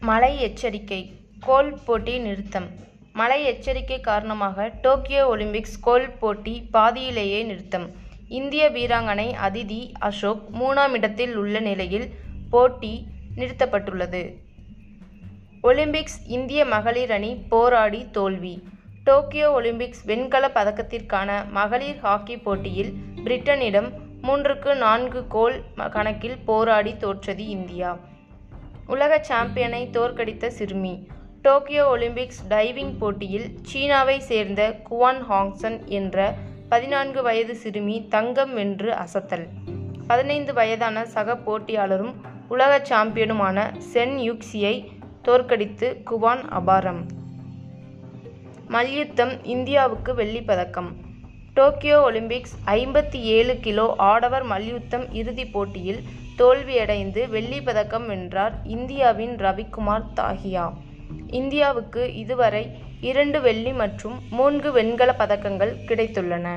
மழை எச்சரிக்கை கோல் போட்டி நிறுத்தம் மழை எச்சரிக்கை காரணமாக டோக்கியோ ஒலிம்பிக்ஸ் கோல் போட்டி பாதியிலேயே நிறுத்தம் இந்திய வீராங்கனை அதிதி அசோக் மூணாம் இடத்தில் உள்ள நிலையில் போட்டி நிறுத்தப்பட்டுள்ளது. ஒலிம்பிக்ஸ் இந்திய மகளிர் அணி போராடி தோல்வி டோக்கியோ ஒலிம்பிக்ஸ் வெண்கலப் பதக்கத்திற்கான மகளிர் ஹாக்கி போட்டியில் பிரிட்டனிடம் மூன்றுக்கு நான்கு கோல் கணக்கில் போராடி தோற்றது இந்தியா. உலக சாம்பியனை தோற்கடித்த சிறுமி டோக்கியோ ஒலிம்பிக்ஸ் டைவிங் போட்டியில் சீனாவை சேர்ந்த குவான் ஹாங்சன் என்ற பதினான்கு வயது சிறுமி தங்கம் வென்று அசத்தல். பதினைந்து வயதான சக போட்டியாளரும் உலக சாம்பியனுமான சென் யூக்ஸியை தோற்கடித்து குவான் அபாரம். மல்யுத்தம் இந்தியாவுக்கு வெள்ளிப் பதக்கம் டோக்கியோ ஒலிம்பிக்ஸ் ஐம்பத்தி ஏழு கிலோ ஆடவர் மல்யுத்தம் இறுதிப் போட்டியில் தோல்வியடைந்து வெள்ளிப் பதக்கம் வென்றார் இந்தியாவின் ரவிக்குமார் தாஹியா. இந்தியாவுக்கு இதுவரை இரண்டு வெள்ளி மற்றும் மூன்று வெண்கலப் பதக்கங்கள் கிடைத்துள்ளன.